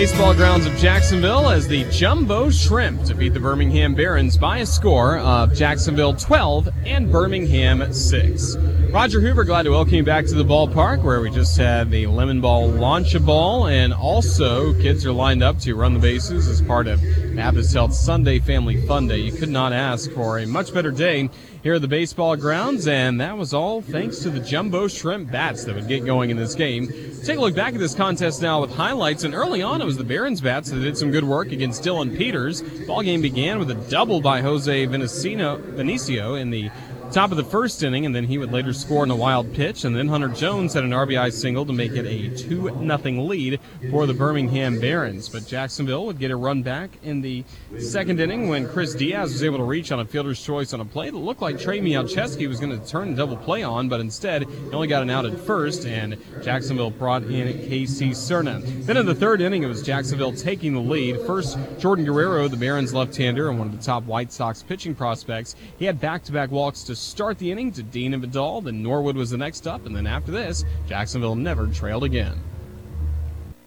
baseball grounds of Jacksonville as the Jumbo Shrimp defeat the Birmingham Barons by a score of Jacksonville 12 and Birmingham 6. Roger Hoover, glad to welcome you back to the ballpark where we just had the lemon ball launch a ball, and also kids are lined up to run the bases as part of Baptist Health Sunday Family Fun Day. You could not ask for a much better day here at the baseball grounds, and that was all thanks to the Jumbo Shrimp bats that would get going in this game. Take a look back at this contest now with highlights, and early on it was the Barons bats that did some good work against Dylan Peters. Ball game began with a double by Jose Vinicio in the top of the first inning, and then he would later score in a wild pitch. And then Hunter Jones had an RBI single to make it a 2 0 lead for the Birmingham Barons. But Jacksonville would get a run back in the second inning when Chris Diaz was able to reach on a fielder's choice on a play that looked like Trey Michalczewski was going to turn the double play on, but instead he only got an out at first, and Jacksonville brought in Casey Cerna. Then in the third inning, it was Jacksonville taking the lead. First, Jordan Guerrero, the Barons left-hander and one of the top White Sox pitching prospects, he had back-to-back walks to start the inning to Dean and Vidal. Then Norwood was the next up, and then after this, Jacksonville never trailed again.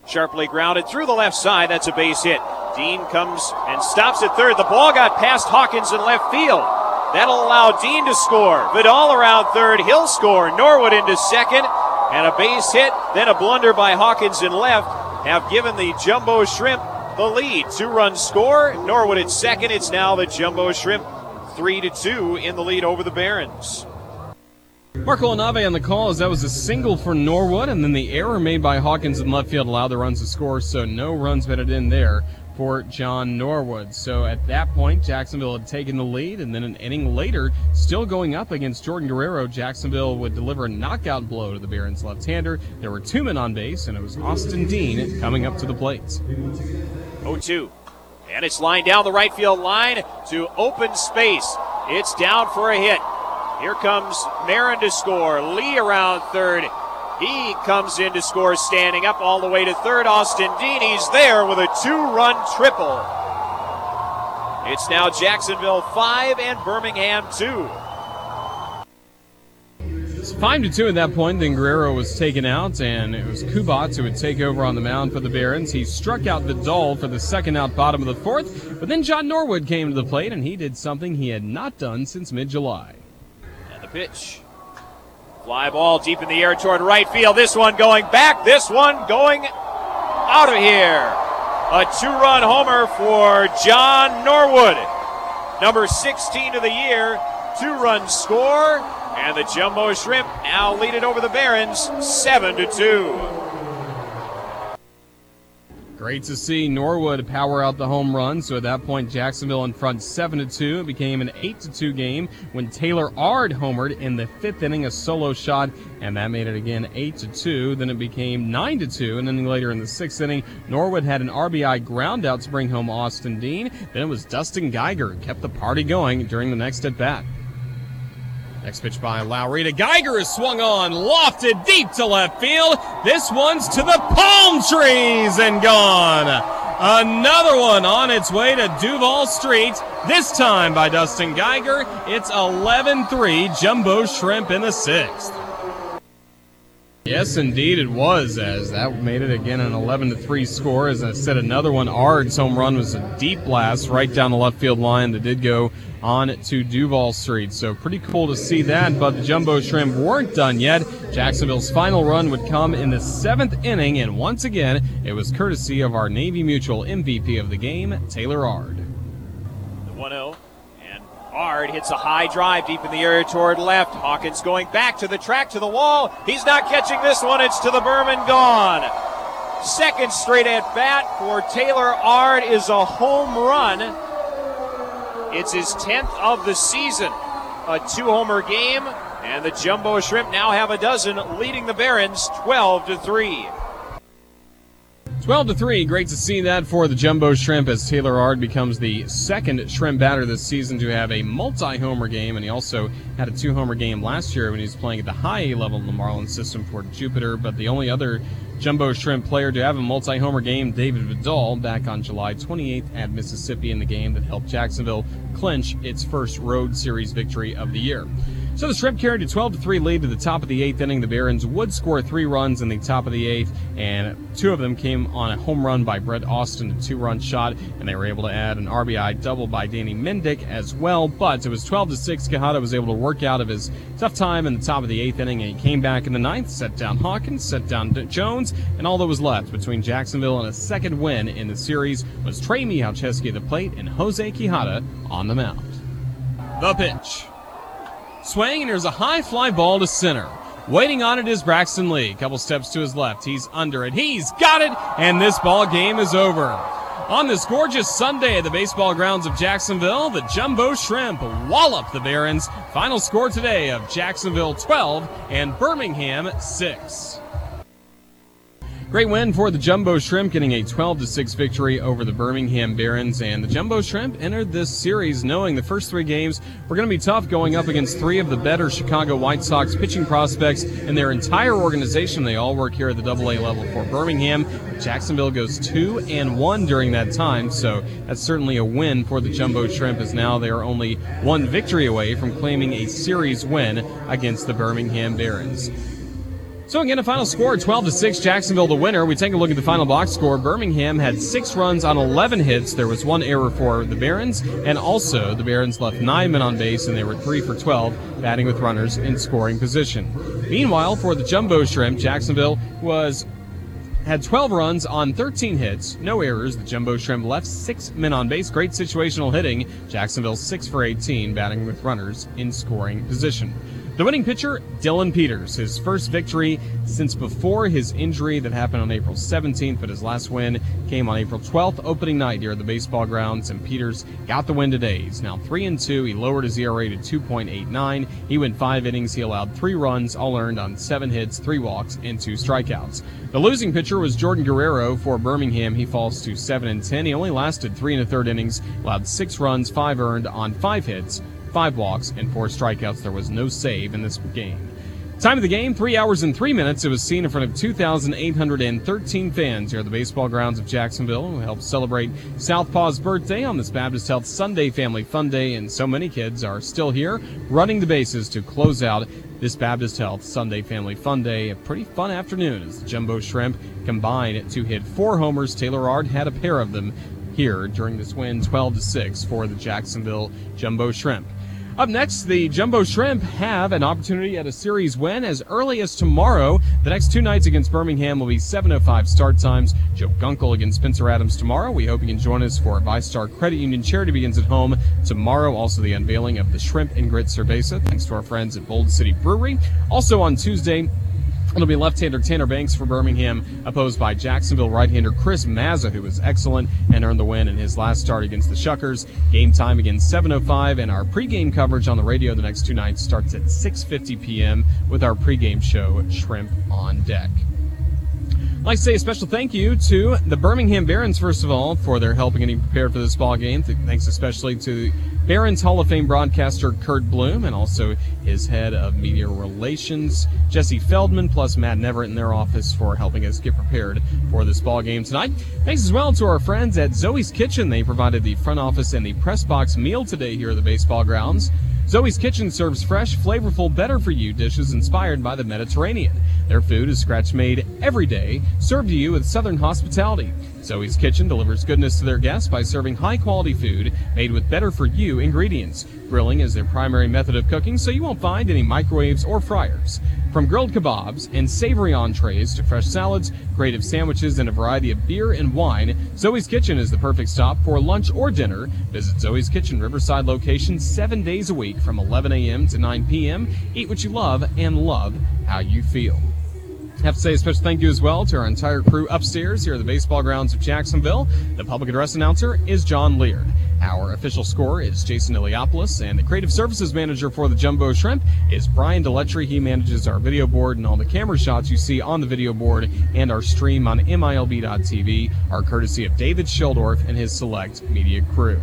Sharply grounded through the left side. That's a base hit. Dean comes and stops at third. The ball got past Hawkins in left field. That'll allow Dean to score. Vidal around third. He'll score. Norwood into second. And a base hit. Then a blunder by Hawkins in left have given the Jumbo Shrimp the lead. Two run score. Norwood at second. It's now the Jumbo Shrimp 3 to 2 in the lead over the Barons. Marco Nave on the call as that was a single for Norwood, and then the error made by Hawkins in left field allowed the runs to score, so no runs batted in there for John Norwood. So at that point, Jacksonville had taken the lead, and then an inning later, still going up against Jordan Guerrero, Jacksonville would deliver a knockout blow to the Barons left-hander. There were two men on base, and it was Austin Dean coming up to the plate. 0-2. And it's lined down the right field line to open space. It's down for a hit. Here comes Marin to score. Lee around third. He comes in to score standing up all the way to third. Austin Dean, he's there with a two run triple. It's now Jacksonville 5 and Birmingham 2. It's 5 to 2 at that point. Then Guerrero was taken out, and it was Kubat who would take over on the mound for the Barons. He struck out Vidal for the second out, bottom of the fourth, but then John Norwood came to the plate, and he did something he had not done since mid July And the pitch. Fly ball deep in the air toward right field. This one going back. This one going out of here. A two run homer for John Norwood. Number 16 of the year. Two run score. And the Jumbo Shrimp now lead it over the Barons 7 to 2. Great to see Norwood power out the home run. So at that point, Jacksonville in front seven to two. It became an eight to two game when Taylor Ard homered in the fifth inning, a solo shot, and that made it again eight to two. Then it became nine to two, and then later in the sixth inning, Norwood had an RBI ground out to bring home Austin Dean. Then it was Dustin Geiger who kept the party going during the next at bat. Next pitch by Lowry to Geiger is swung on, lofted deep to left field. This one's to the palm trees and gone. Another one on its way to Duval Street, this time by Dustin Geiger. It's 11 3, Jumbo Shrimp in the sixth. Yes, indeed, it was. As that made it again an 11 to three score. As I said, another one. Ard's home run was a deep blast right down the left field line that did go on to Duval Street. So pretty cool to see that. But the Jumbo Shrimp weren't done yet. Jacksonville's final run would come in the seventh inning, and once again, it was courtesy of our Navy Mutual MVP of the game, Taylor Ard. The 1 0. Ard hits a high drive deep in the air toward left. Hawkins going back to the track to the wall. He's not catching this one. It's to the Berman gone. Second straight at bat for Taylor Ard is a home run. It's his 10th of the season. A two homer game, and the Jumbo Shrimp now have a dozen, leading the Barons 12 to 3. 12 to 3. Great to see that for the Jumbo Shrimp as Taylor Ard becomes the second Shrimp batter this season to have a multi homer game. And he also had a two homer game last year when he was playing at the high A level in the Marlins system for Jupiter. But the only other Jumbo Shrimp player to have a multi homer game, David Vidal, back on July 28th at Mississippi in the game that helped Jacksonville clinch its first road series victory of the year. So the Shrimp carried a 12 3 lead to the top of the eighth inning. The Barons would score three runs in the top of the eighth, and two of them came on a home run by Brett Austin, a two run shot, and they were able to add an RBI double by Danny Mendick as well. But it was 12 6. Quijada was able to work out of his tough time in the top of the eighth inning, and he came back in the ninth, set down Hawkins, set down Jones, and all that was left between Jacksonville and a second win in the series was Trey Michalczewski at the plate and Jose Quijada on the mound. The pitch. Swing, and there's a high fly ball to center. Waiting on it is Braxton Lee. Couple steps to his left. He's under it. He's got it, and this ball game is over. On this gorgeous Sunday at the baseball grounds of Jacksonville, the Jumbo Shrimp wallop the Barons. Final score today of Jacksonville 12 and Birmingham 6. Great win for the Jumbo Shrimp, getting a 12 6 victory over the Birmingham Barons. And the Jumbo Shrimp entered this series knowing the first three games were going to be tough, going up against three of the better Chicago White Sox pitching prospects in their entire organization. They all work here at the AA level for Birmingham. Jacksonville goes two and one during that time, so that's certainly a win for the Jumbo Shrimp. As now they are only one victory away from claiming a series win against the Birmingham Barons. So again, a final score 12 to 6, Jacksonville the winner. We take a look at the final box score. Birmingham had six runs on 11 hits. There was one error for the Barons, and also the Barons left nine men on base, and they were three for 12, batting with runners in scoring position. Meanwhile, for the Jumbo Shrimp, Jacksonville was had 12 runs on 13 hits, no errors. The Jumbo Shrimp left six men on base. Great situational hitting. Jacksonville 6 for 18, batting with runners in scoring position. The winning pitcher, Dylan Peters, his first victory since before his injury that happened on April 17th, but his last win came on April 12th, opening night here at the baseball grounds, and Peters got the win today. He's now 3 and 2. He lowered his ERA to 2.89. He went five innings. He allowed three runs, all earned on seven hits, three walks, and two strikeouts. The losing pitcher was Jordan Guerrero for Birmingham. He falls to 7 and 10. He only lasted three and a third innings, allowed six runs, five earned on five hits five walks, and four strikeouts. There was no save in this game. Time of the game, three hours and three minutes. It was seen in front of 2,813 fans here at the baseball grounds of Jacksonville who helped celebrate Southpaw's birthday on this Baptist Health Sunday Family Fun Day. And so many kids are still here running the bases to close out this Baptist Health Sunday Family Fun Day. A pretty fun afternoon as the Jumbo Shrimp combined to hit four homers. Taylor Ard had a pair of them here during this win 12 to 6 for the Jacksonville Jumbo Shrimp. Up next, the Jumbo Shrimp have an opportunity at a series win as early as tomorrow. The next two nights against Birmingham will be 7.05 start times. Joe Gunkel against Spencer Adams tomorrow. We hope you can join us for VyStar Credit Union Charity begins at home tomorrow. Also, the unveiling of the Shrimp and Grit Cerveza, thanks to our friends at Bold City Brewery. Also on Tuesday, It'll be left-hander Tanner Banks for Birmingham, opposed by Jacksonville right-hander Chris Mazza, who was excellent and earned the win in his last start against the Shuckers. Game time again 7:05, and our pregame coverage on the radio the next two nights starts at 6:50 p.m. with our pregame show Shrimp on Deck. I'd like to say a special thank you to the Birmingham Barons, first of all, for their help in getting prepared for this ball game. Thanks especially to Barons Hall of Fame broadcaster Curt Bloom and also his head of media relations, Jesse Feldman, plus Matt Neverett in their office for helping us get prepared for this ball game tonight. Thanks as well to our friends at Zoe's Kitchen. They provided the front office and the press box meal today here at the baseball grounds. Zoe's Kitchen serves fresh, flavorful, better for you dishes inspired by the Mediterranean. Their food is scratch made every day, served to you with Southern hospitality. Zoe's Kitchen delivers goodness to their guests by serving high quality food made with better for you ingredients. Grilling is their primary method of cooking, so you won't find any microwaves or fryers. From grilled kebabs and savory entrees to fresh salads, creative sandwiches, and a variety of beer and wine, Zoe's Kitchen is the perfect stop for lunch or dinner. Visit Zoe's Kitchen Riverside location seven days a week from 11 a.m. to 9 p.m. Eat what you love and love how you feel. Have to say a special thank you as well to our entire crew upstairs here at the baseball grounds of Jacksonville. The public address announcer is John Leard. Our official score is Jason Iliopoulos, and the creative services manager for the Jumbo Shrimp is Brian Deletry. He manages our video board and all the camera shots you see on the video board and our stream on MILB.TV are courtesy of David Schildorf and his select media crew.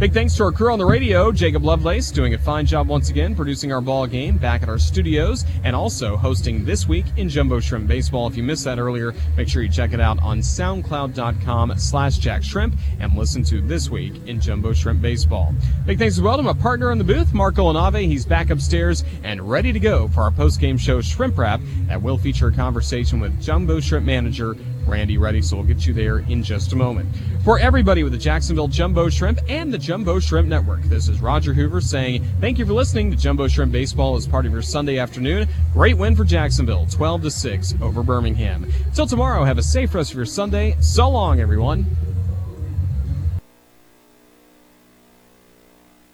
Big thanks to our crew on the radio, Jacob Lovelace, doing a fine job once again, producing our ball game back at our studios, and also hosting This Week in Jumbo Shrimp Baseball. If you missed that earlier, make sure you check it out on soundcloud.com slash jaxshrimp and listen to This Week in Jumbo Shrimp Baseball. Big thanks as well to my partner in the booth, Marco Lanave. He's back upstairs and ready to go for our post-game show Shrimp Wrap that will feature a conversation with Jumbo Shrimp manager Randy Ready, so we'll get you there in just a moment. For everybody with the Jacksonville Jumbo Shrimp and the Jumbo Shrimp Network, this is Roger Hoover saying thank you for listening to Jumbo Shrimp Baseball as part of your Sunday afternoon. Great win for Jacksonville, 12 to 6 over Birmingham. Till tomorrow, have a safe rest of your Sunday. So long, everyone.